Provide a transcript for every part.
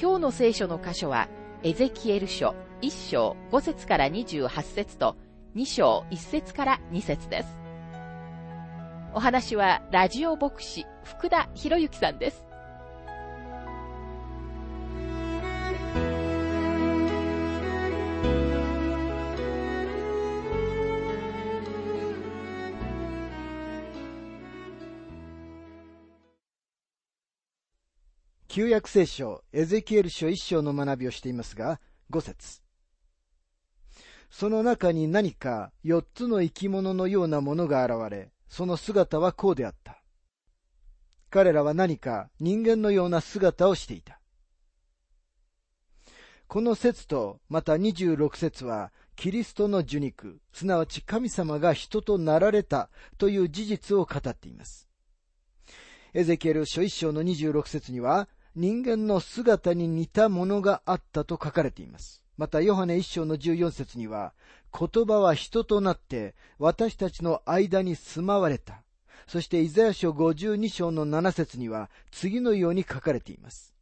今日の聖書の箇所は、エゼキエル書1章5節から28節と2章1節から2節です。お話はラジオ牧師福田博之さんです。旧約聖書、エゼキエル書一章の学びをしていますが、五節その中に何か四つの生き物のようなものが現れ、その姿はこうであった。彼らは何か人間のような姿をしていた。この説と、また26節は、キリストの受肉、すなわち神様が人となられたという事実を語っています。エゼキエル書一章の26節には、人間の姿に似たものがあったと書かれています。また、ヨハネ一章の14節には、言葉は人となって私たちの間に住まわれた。そして、イザヤ書52章の7節には、次のように書かれています。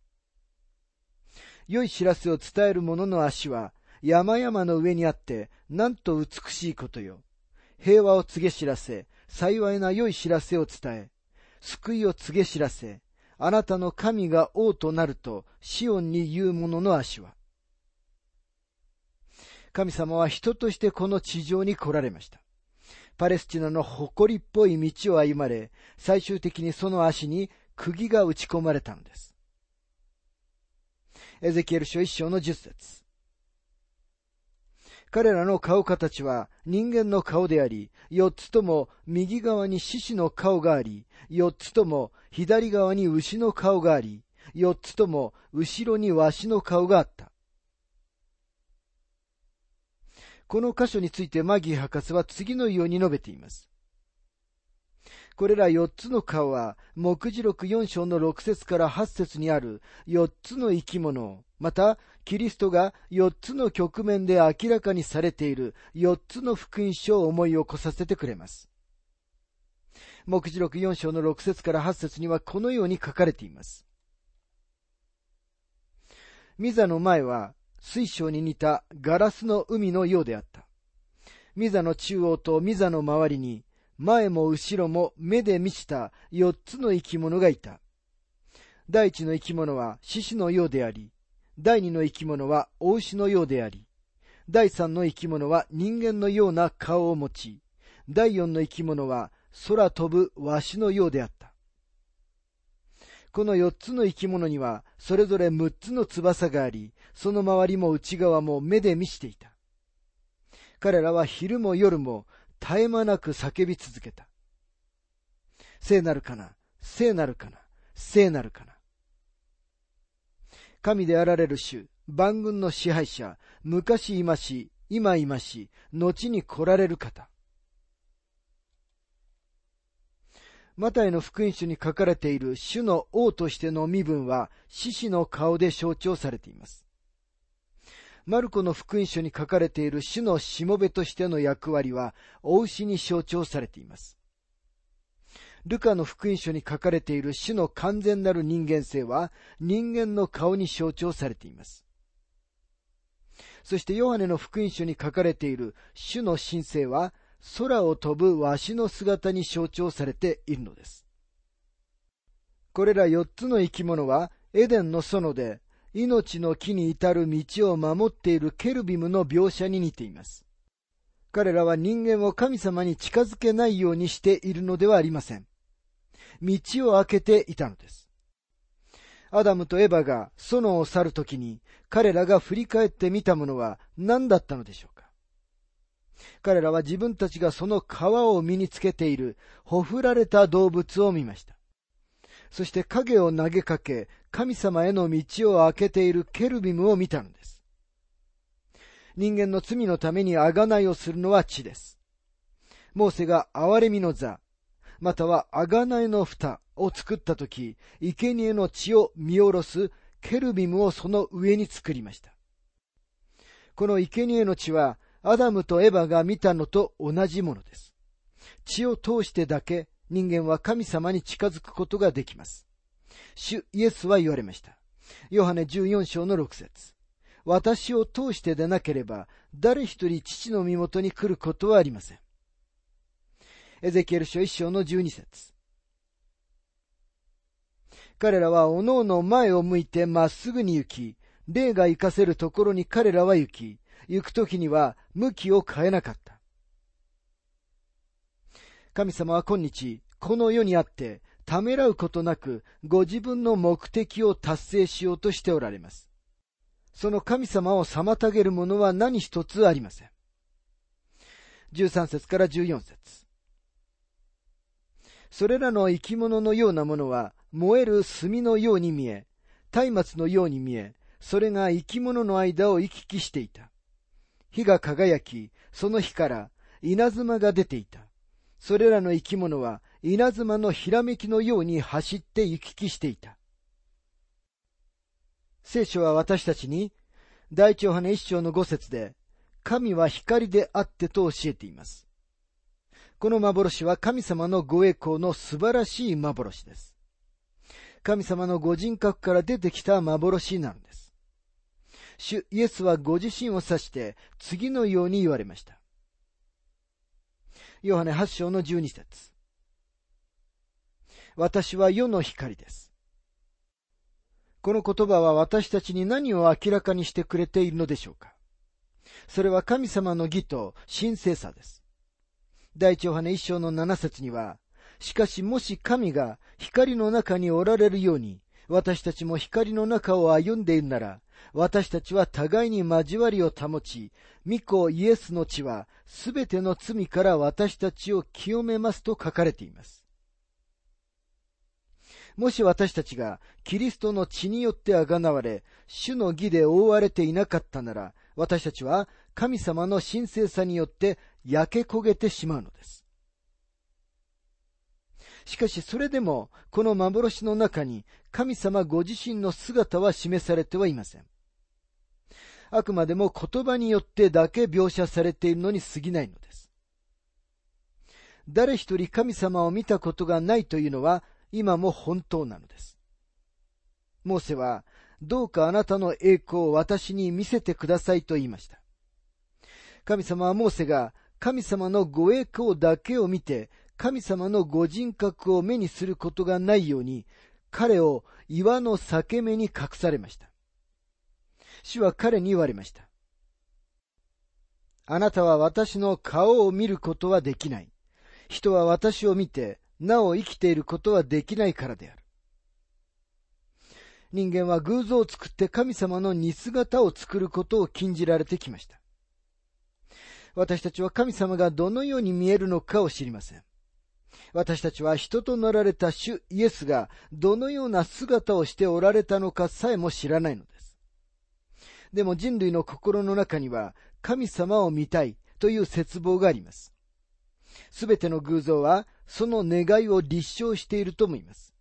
良い知らせを伝える者の足は、山々の上にあって、なんと美しいことよ。平和を告げ知らせ、幸いな良い知らせを伝え、救いを告げ知らせ、あなたの神が王となると、シオンに言う者の足は。神様は人としてこの地上に来られました。パレスチナの誇りっぽい道を歩まれ、最終的にその足に釘が打ち込まれたのです。エゼキエル書一章の十節彼らの顔形は人間の顔であり、四つとも右側に獅子の顔があり、四つとも左側に牛の顔があり、四つとも後ろにわしの顔があった。この箇所についてマギー博士は次のように述べています。これら四つの顔は、目次録四章の六節から八節にある四つの生き物、また、キリストが四つの局面で明らかにされている四つの福音書を思い起こさせてくれます。目次録4章の6節から8節にはこのように書かれています。ミザの前は水晶に似たガラスの海のようであった。ミザの中央とミザの周りに前も後ろも目で満ちた四つの生き物がいた。第一の生き物は獅子のようであり、第二の生き物は大牛のようであり、第三の生き物は人間のような顔を持ち、第四の生き物は空飛ぶわしのようであった。この四つの生き物には、それぞれ六つの翼があり、その周りも内側も目で満ちていた。彼らは昼も夜も絶え間なく叫び続けた。聖なるかな聖なるかな聖なるかな神であられる主、万軍の支配者、昔今し、今今し、後に来られる方。マタイの福音書に書かれている主の王としての身分は獅子の顔で象徴されています。マルコの福音書に書かれている主のしもべとしての役割は、お牛に象徴されています。ルカの福音書に書かれている主の完全なる人間性は、人間の顔に象徴されています。そしてヨハネの福音書に書かれている主の神聖は、空を飛ぶわしの姿に象徴されているのです。これら四つの生き物は、エデンの園で、命の木に至る道を守っているケルビムの描写に似ています。彼らは人間を神様に近づけないようにしているのではありません。道を開けていたのです。アダムとエヴァが園を去るときに彼らが振り返ってみたものは何だったのでしょうか彼らは自分たちがその皮を身につけているほふられた動物を見ました。そして影を投げかけ、神様への道を開けているケルビムを見たのです。人間の罪のために贖いをするのは地です。モーセが憐れみの座、または贖いの蓋を作ったとき、生贄の血を見下ろすケルビムをその上に作りました。この生贄の血は、アダムとエバが見たのと同じものです。血を通してだけ人間は神様に近づくことができます。主イエスは言われました。ヨハネ14章の6節私を通してでなければ、誰一人父の身元に来ることはありません。エゼキエル書一章の12節彼らはおのおの前を向いてまっすぐに行き、霊が行かせるところに彼らは行き、行くときには向きを変えなかった。神様は今日、この世にあって、ためらうことなく、ご自分の目的を達成しようとしておられます。その神様を妨げるものは何一つありません。13節から14節それらの生き物のようなものは燃える炭のように見え、松明のように見え、それが生き物の間を行き来していた。火が輝き、その火から稲妻が出ていた。それらの生き物は稲妻のひらめきのように走って行き来していた。聖書は私たちに、大長派の一章の五節で、神は光であってと教えています。この幻は神様のご栄光の素晴らしい幻です。神様のご人格から出てきた幻なのです。主イエスはご自身を指して次のように言われました。ヨハネ8章の12節私は世の光です。この言葉は私たちに何を明らかにしてくれているのでしょうか？それは神様の義と神聖さです。第一ヨハネ一章の七節には、しかしもし神が光の中におられるように、私たちも光の中を歩んでいるなら、私たちは互いに交わりを保ち、御子イエスの血はすべての罪から私たちを清めますと書かれています。もし私たちがキリストの血によってあがなわれ、主の義で覆われていなかったなら、私たちは神様の神聖さによって焼け焦げてしまうのです。しかしそれでも、この幻の中に神様ご自身の姿は示されてはいません。あくまでも言葉によってだけ描写されているのに過ぎないのです。誰一人神様を見たことがないというのは今も本当なのです。モーセは、どうかあなたの栄光を私に見せてくださいと言いました。神様はモーセが神様のご栄光だけを見て神様のご人格を目にすることがないように、彼を岩の裂け目に隠されました。主は彼に言われました。あなたは私の顔を見ることはできない。人は私を見て、なお生きていることはできないからである。人間は偶像を作って神様の似姿を作ることを禁じられてきました。私たちは神様がどのように見えるのかを知りません。私たちは人となられた主イエスがどのような姿をしておられたのかさえも知らないのです。でも人類の心の中には神様を見たいという絶望があります。すべての偶像はその願いを立証していると思います。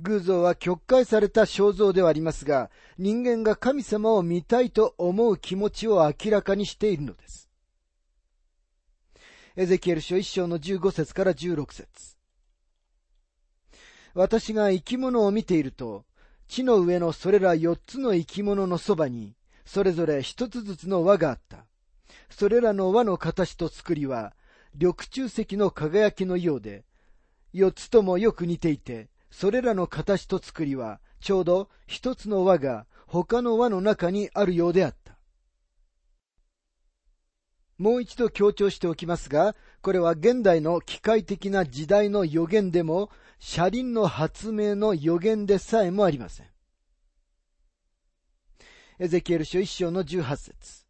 偶像は曲解された肖像ではありますが、人間が神様を見たいと思う気持ちを明らかにしているのです。エゼキエル書一章の15節から16節私が生き物を見ていると、地の上のそれら四つの生き物のそばに、それぞれ一つずつの輪があった。それらの輪の形と作りは、緑中石の輝きのようで、四つともよく似ていて、それらの形と作りは、ちょうど一つの輪が他の輪の中にあるようであった。もう一度強調しておきますが、これは現代の機械的な時代の予言でも、車輪の発明の予言でさえもありません。エゼキエル書一章の十八節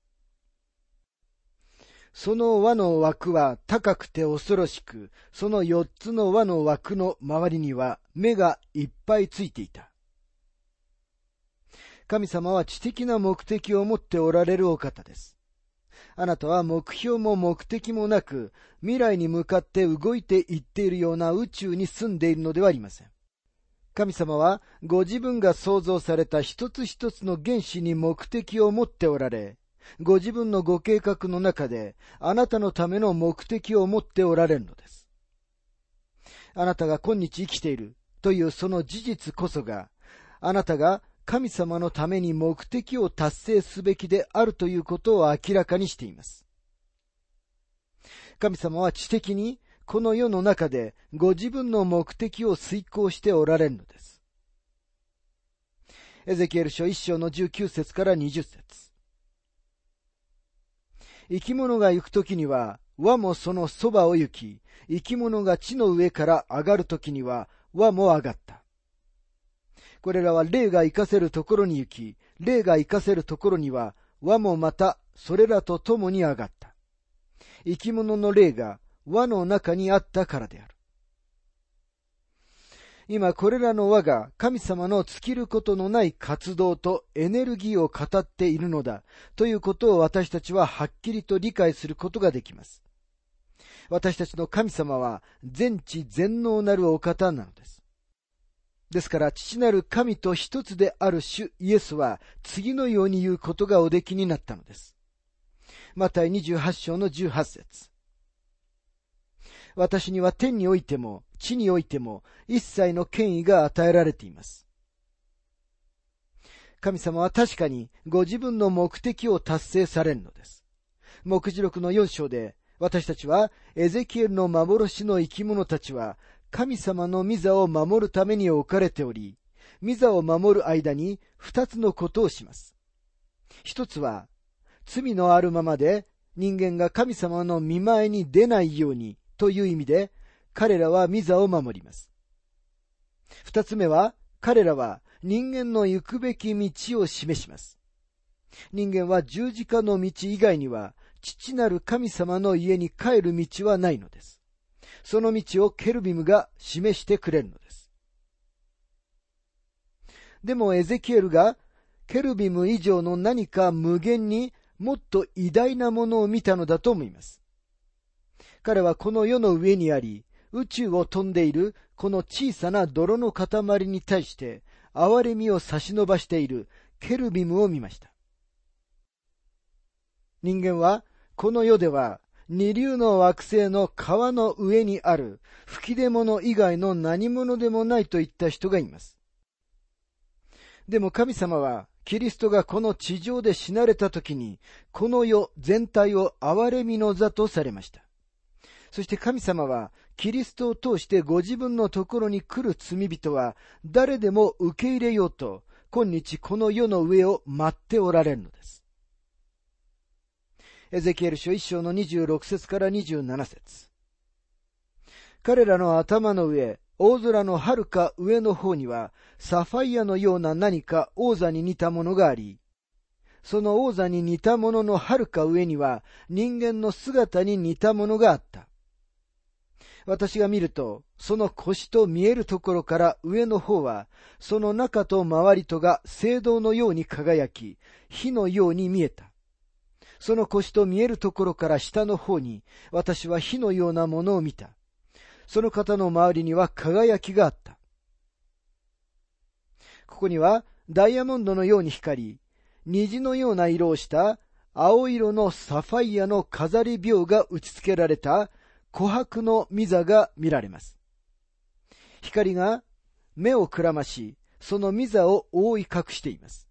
その輪の枠は高くて恐ろしく、その四つの輪の枠の周りには目がいっぱいついていた。神様は知的な目的を持っておられるお方です。あなたは目標も目的もなく、未来に向かって動いていっているような宇宙に住んでいるのではありません。神様はご自分が創造された一つ一つの原子に目的を持っておられ、ご自分のご計画の中であなたのための目的を持っておられるのです。あなたが今日生きているというその事実こそが、あなたが神様のために目的を達成すべきであるということを明らかにしています。神様は知的にこの世の中でご自分の目的を遂行しておられるのです。エゼキエル書1章の19節から20節生き物が行くときには、輪もそのそばを行き、生き物が地の上から上がるときには、輪も上がった。これらは霊が生かせるところに行き、霊が生かせるところには、輪もまたそれらと共に上がった。生き物の霊が輪の中にあったからである。今これらの輪が神様の尽きることのない活動とエネルギーを語っているのだということを私たちははっきりと理解することができます。私たちの神様は全知全能なるお方なのです。ですから父なる神と一つである主イエスは次のように言うことがおできになったのです。マタイ28章の18節私には天においても地においても一切の権威が与えられています。神様は確かにご自分の目的を達成されるのです。目次録の4章で私たちはエゼキエルの幻の生き物たちは神様の御座を守るために置かれており、御座を守る間に二つのことをします。一つは、罪のあるままで人間が神様の見前に出ないようにという意味で、彼らはミザを守ります。二つ目は、彼らは人間の行くべき道を示します。人間は十字架の道以外には、父なる神様の家に帰る道はないのです。その道をケルビムが示してくれるのです。でもエゼキエルがケルビム以上の何か無限にもっと偉大なものを見たのだと思います。彼はこの世の上にあり、宇宙を飛んでいるこの小さな泥の塊に対して、憐れみを差し伸ばしているケルビムを見ました。人間は、この世では、二流の惑星の川の上にある吹き出物以外の何者でもないといった人がいます。でも神様は、キリストがこの地上で死なれた時に、この世全体を憐れみの座とされました。そして神様は、キリストを通してご自分のところに来る罪人は、誰でも受け入れようと、今日この世の上を待っておられるのです。エゼキエル書一章の26節から27節彼らの頭の上、大空の遥か上の方には、サファイアのような何か王座に似たものがあり、その王座に似たものの遥か上には、人間の姿に似たものがあった。私が見ると、その腰と見えるところから上の方は、その中と周りとが聖堂のように輝き、火のように見えた。その腰と見えるところから下の方に、私は火のようなものを見た。その方の周りには輝きがあった。ここには、ダイヤモンドのように光り、虹のような色をした青色のサファイアの飾り病が打ち付けられた琥珀の御座が見られます。光が目をくらまし、その御座を覆い隠しています。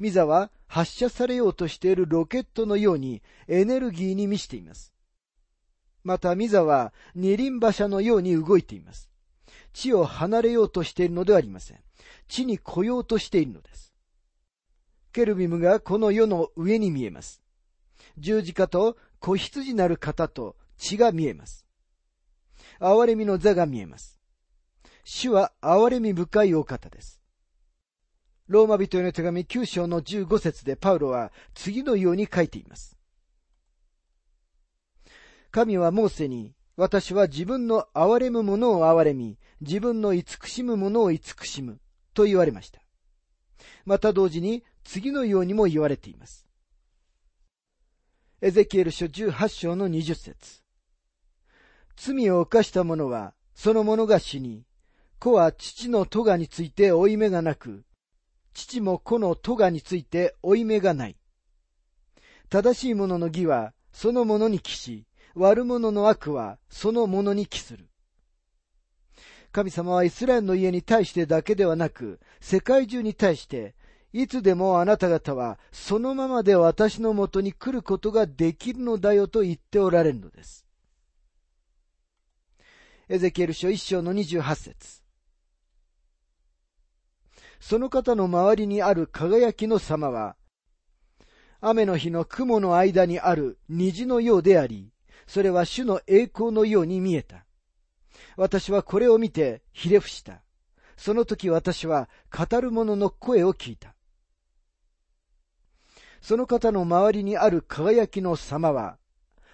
御座は発射されようとしているロケットのようにエネルギーに満ちています。また御座は二輪馬車のように動いています。地を離れようとしているのではありません。地に来ようとしているのです。ケルビムがこの世の上に見えます。十字架と子羊なる方と血が見えます。憐れみの座が見えます。主は憐れみ深いお方です。ローマ人への手紙9章の15節でパウロは次のように書いています。神はモーセに、私は自分の憐れむ者を憐れみ、自分の慈しむ者を慈しむ、と言われました。また同時に次のようにも言われています。エゼキエル書18章の20節罪を犯した者は、その者が死に、子は父の咎について負い目がなく、父も子の咎について負い目がない。正しい者の義はその者に帰し、悪者の悪はその者に帰する。神様はイスラエルの家に対してだけではなく、世界中に対して、いつでもあなた方はそのままで私のもとに来ることができるのだよと言っておられるのです。エゼキエル書一章の二十八節その方の周りにある輝きの様は、雨の日の雲の間にある虹のようであり、それは主の栄光のように見えた。私はこれを見てひれ伏した。その時私は語る者の声を聞いた。その方の周りにある輝きの様は、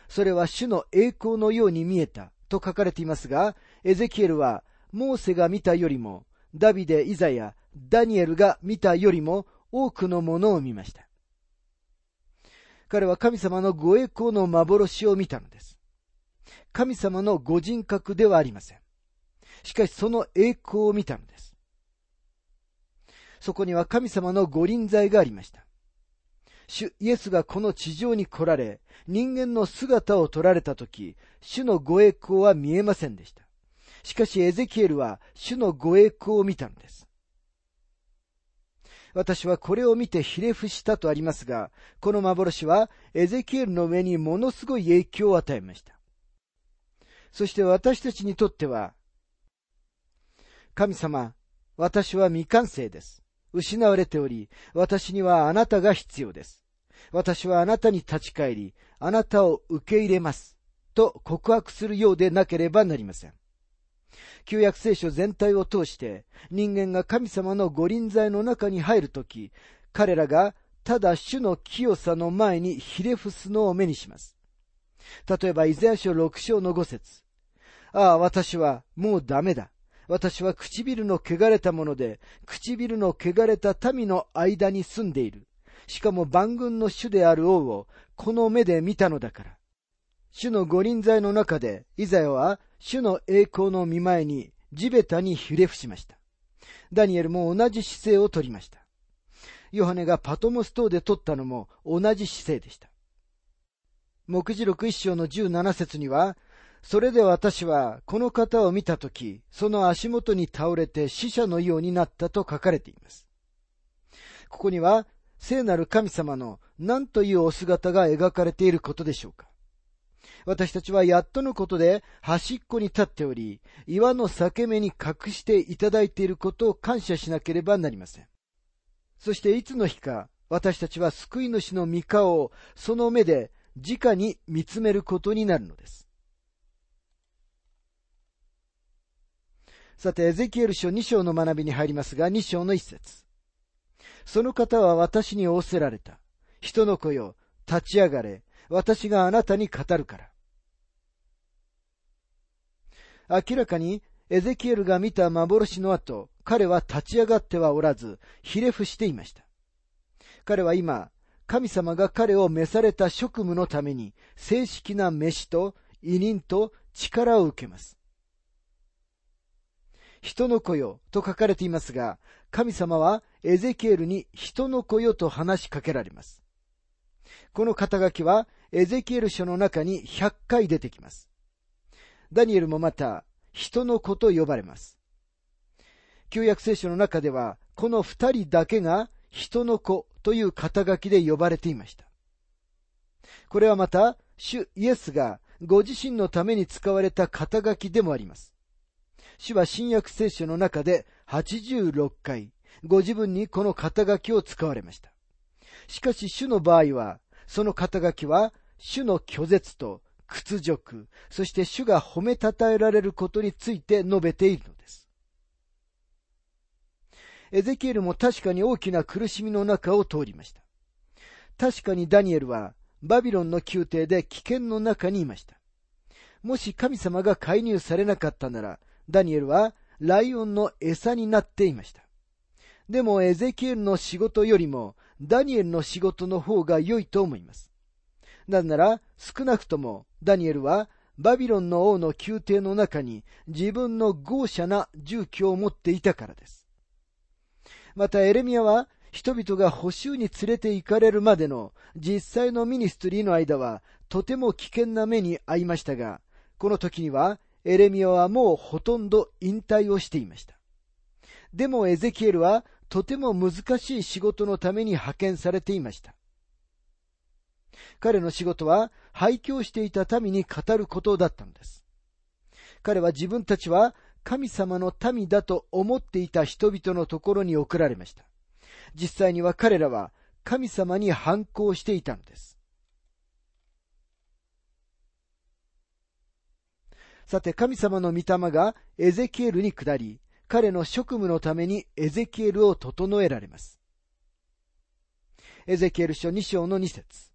それは主の栄光のように見えたと書かれていますが、エゼキエルはモーセが見たよりも、ダビデ、イザヤ、ダニエルが見たよりも多くのものを見ました。彼は神様のご栄光の幻を見たのです。神様のご人格ではありません。しかしその栄光を見たのです。そこには神様のご臨在がありました。主イエスがこの地上に来られ、人間の姿を取られたとき、主のご栄光は見えませんでした。しかしエゼキエルは主のご栄光を見たのです。私はこれを見てひれ伏したとありますが、この幻はエゼキエルの目にものすごい影響を与えました。そして私たちにとっては、神様、私は未完成です。失われており、私にはあなたが必要です。私はあなたに立ち返り、あなたを受け入れます。と告白するようでなければなりません。旧約聖書全体を通して人間が神様の御臨在の中に入るとき、彼らがただ主の清さの前にひれ伏すのを目にします。例えば、イザヤ書6章の5節ああ、私はもうダメだ。私は唇の汚れたもので、唇の汚れた民の間に住んでいる。しかも万軍の主である王をこの目で見たのだから。主の御臨在の中で、イザヤは主の栄光の見前に地べたにひれ伏しました。ダニエルも同じ姿勢をとりました。ヨハネがパトモス島で取ったのも同じ姿勢でした。目次録一章の十七節には、それで私はこの方を見たとき、その足元に倒れて死者のようになったと書かれています。ここには聖なる神様の何というお姿が描かれていることでしょうか？私たちはやっとのことで端っこに立っており、岩の裂け目に隠していただいていることを感謝しなければなりません。そしていつの日か、私たちは救い主の御顔をその目で直に見つめることになるのです。さて、エゼキエル書2章の学びに入りますが、2章の一節。その方は私に仰せられた。人の子よ、立ち上がれ。私があなたに語るから。明らかにエゼキエルが見た幻の後、彼は立ち上がってはおらず、ひれ伏していました。彼は今、神様が彼を召された職務のために、正式な飯と委任と力を受けます。人の子よと書かれていますが、神様はエゼキエルに人の子よと話しかけられます。この肩書きはエゼキエル書の中に100回出てきます。ダニエルもまた人の子と呼ばれます。旧約聖書の中ではこの二人だけが人の子という肩書きで呼ばれていました。これはまた主イエスがご自身のために使われた肩書きでもあります。主は新約聖書の中で86回ご自分にこの肩書きを使われました。しかし主の場合はその肩書きは主の拒絶と屈辱、そして主が褒めたたえられることについて述べているのです。エゼキエルも確かに大きな苦しみの中を通りました。確かにダニエルはバビロンの宮廷で危険の中にいました。もし神様が介入されなかったなら、ダニエルはライオンの餌になっていました。でもエゼキエルの仕事よりもダニエルの仕事の方が良いと思います。なぜなら少なくともダニエルはバビロンの王の宮廷の中に自分の豪奢な住居を持っていたからです。またエレミアは人々が補修に連れて行かれるまでの実際のミニストリーの間はとても危険な目に遭いましたが、この時にはエレミアはもうほとんど引退をしていました。でもエゼキエルはとても難しい仕事のために派遣されていました。彼の仕事は廃墟していた民に語ることだったのです。彼は自分たちは神様の民だと思っていた人々のところに送られました。実際には彼らは神様に反抗していたのです。さて神様の御霊がエゼキエルに下り、彼の職務のためにエゼキエルを整えられます。エゼキエル書2章の2節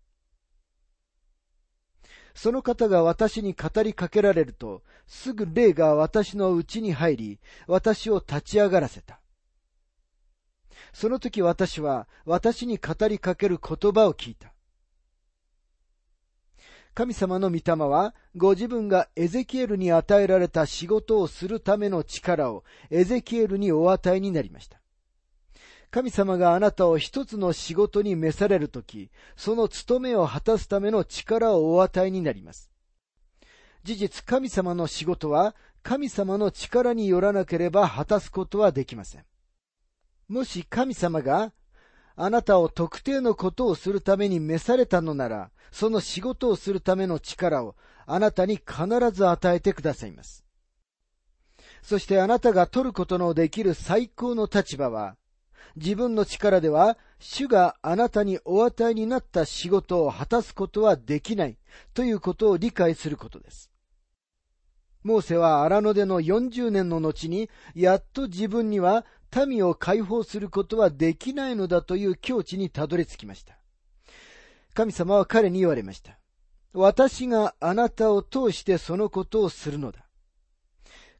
その方が私に語りかけられると、すぐ霊が私のうちに入り、私を立ち上がらせた。その時私は私に語りかける言葉を聞いた。神様の御霊は、ご自分がエゼキエルに与えられた仕事をするための力をエゼキエルにお与えになりました。神様があなたを一つの仕事に召されるとき、その務めを果たすための力をお与えになります。事実、神様の仕事は、神様の力によらなければ果たすことはできません。もし神様があなたを特定のことをするために召されたのなら、その仕事をするための力をあなたに必ず与えてくださいます。そしてあなたが取ることのできる最高の立場は、自分の力では主があなたにお与えになった仕事を果たすことはできないということを理解することです。モーセは荒野での40年の後に、やっと自分には民を解放することはできないのだという境地にたどり着きました。神様は彼に言われました。私があなたを通してそのことをするのだ。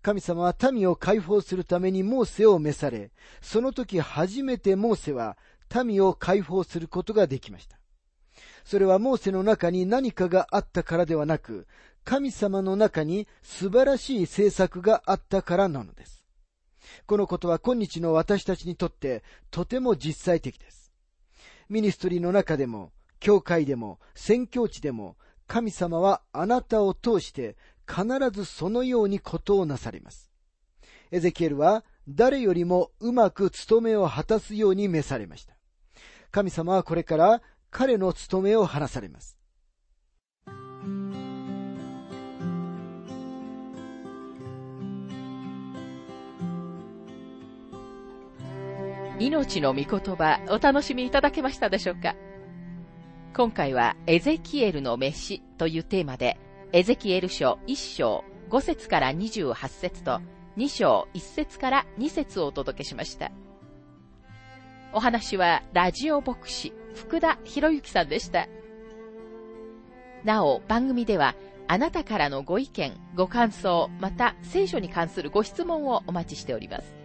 神様は民を解放するためにモーセを召され、その時初めてモーセは民を解放することができました。それはモーセの中に何かがあったからではなく、神様の中に素晴らしい政策があったからなのです。このことは今日の私たちにとってとても実際的です。ミニストリーの中でも、教会でも、宣教地でも、神様はあなたを通して必ずそのようにことをなされます。エゼキエルは誰よりもうまく務めを果たすように召されました。神様はこれから彼の務めを話されます。命の御言葉お楽しみいただけましたでしょうか今回はエゼキエルの飯というテーマでエゼキエル書1章5節から28節と2章1節から2節をお届けしました。お話はラジオ牧師福田博之さんでした。なお番組ではあなたからのご意見、ご感想、また聖書に関するご質問をお待ちしております。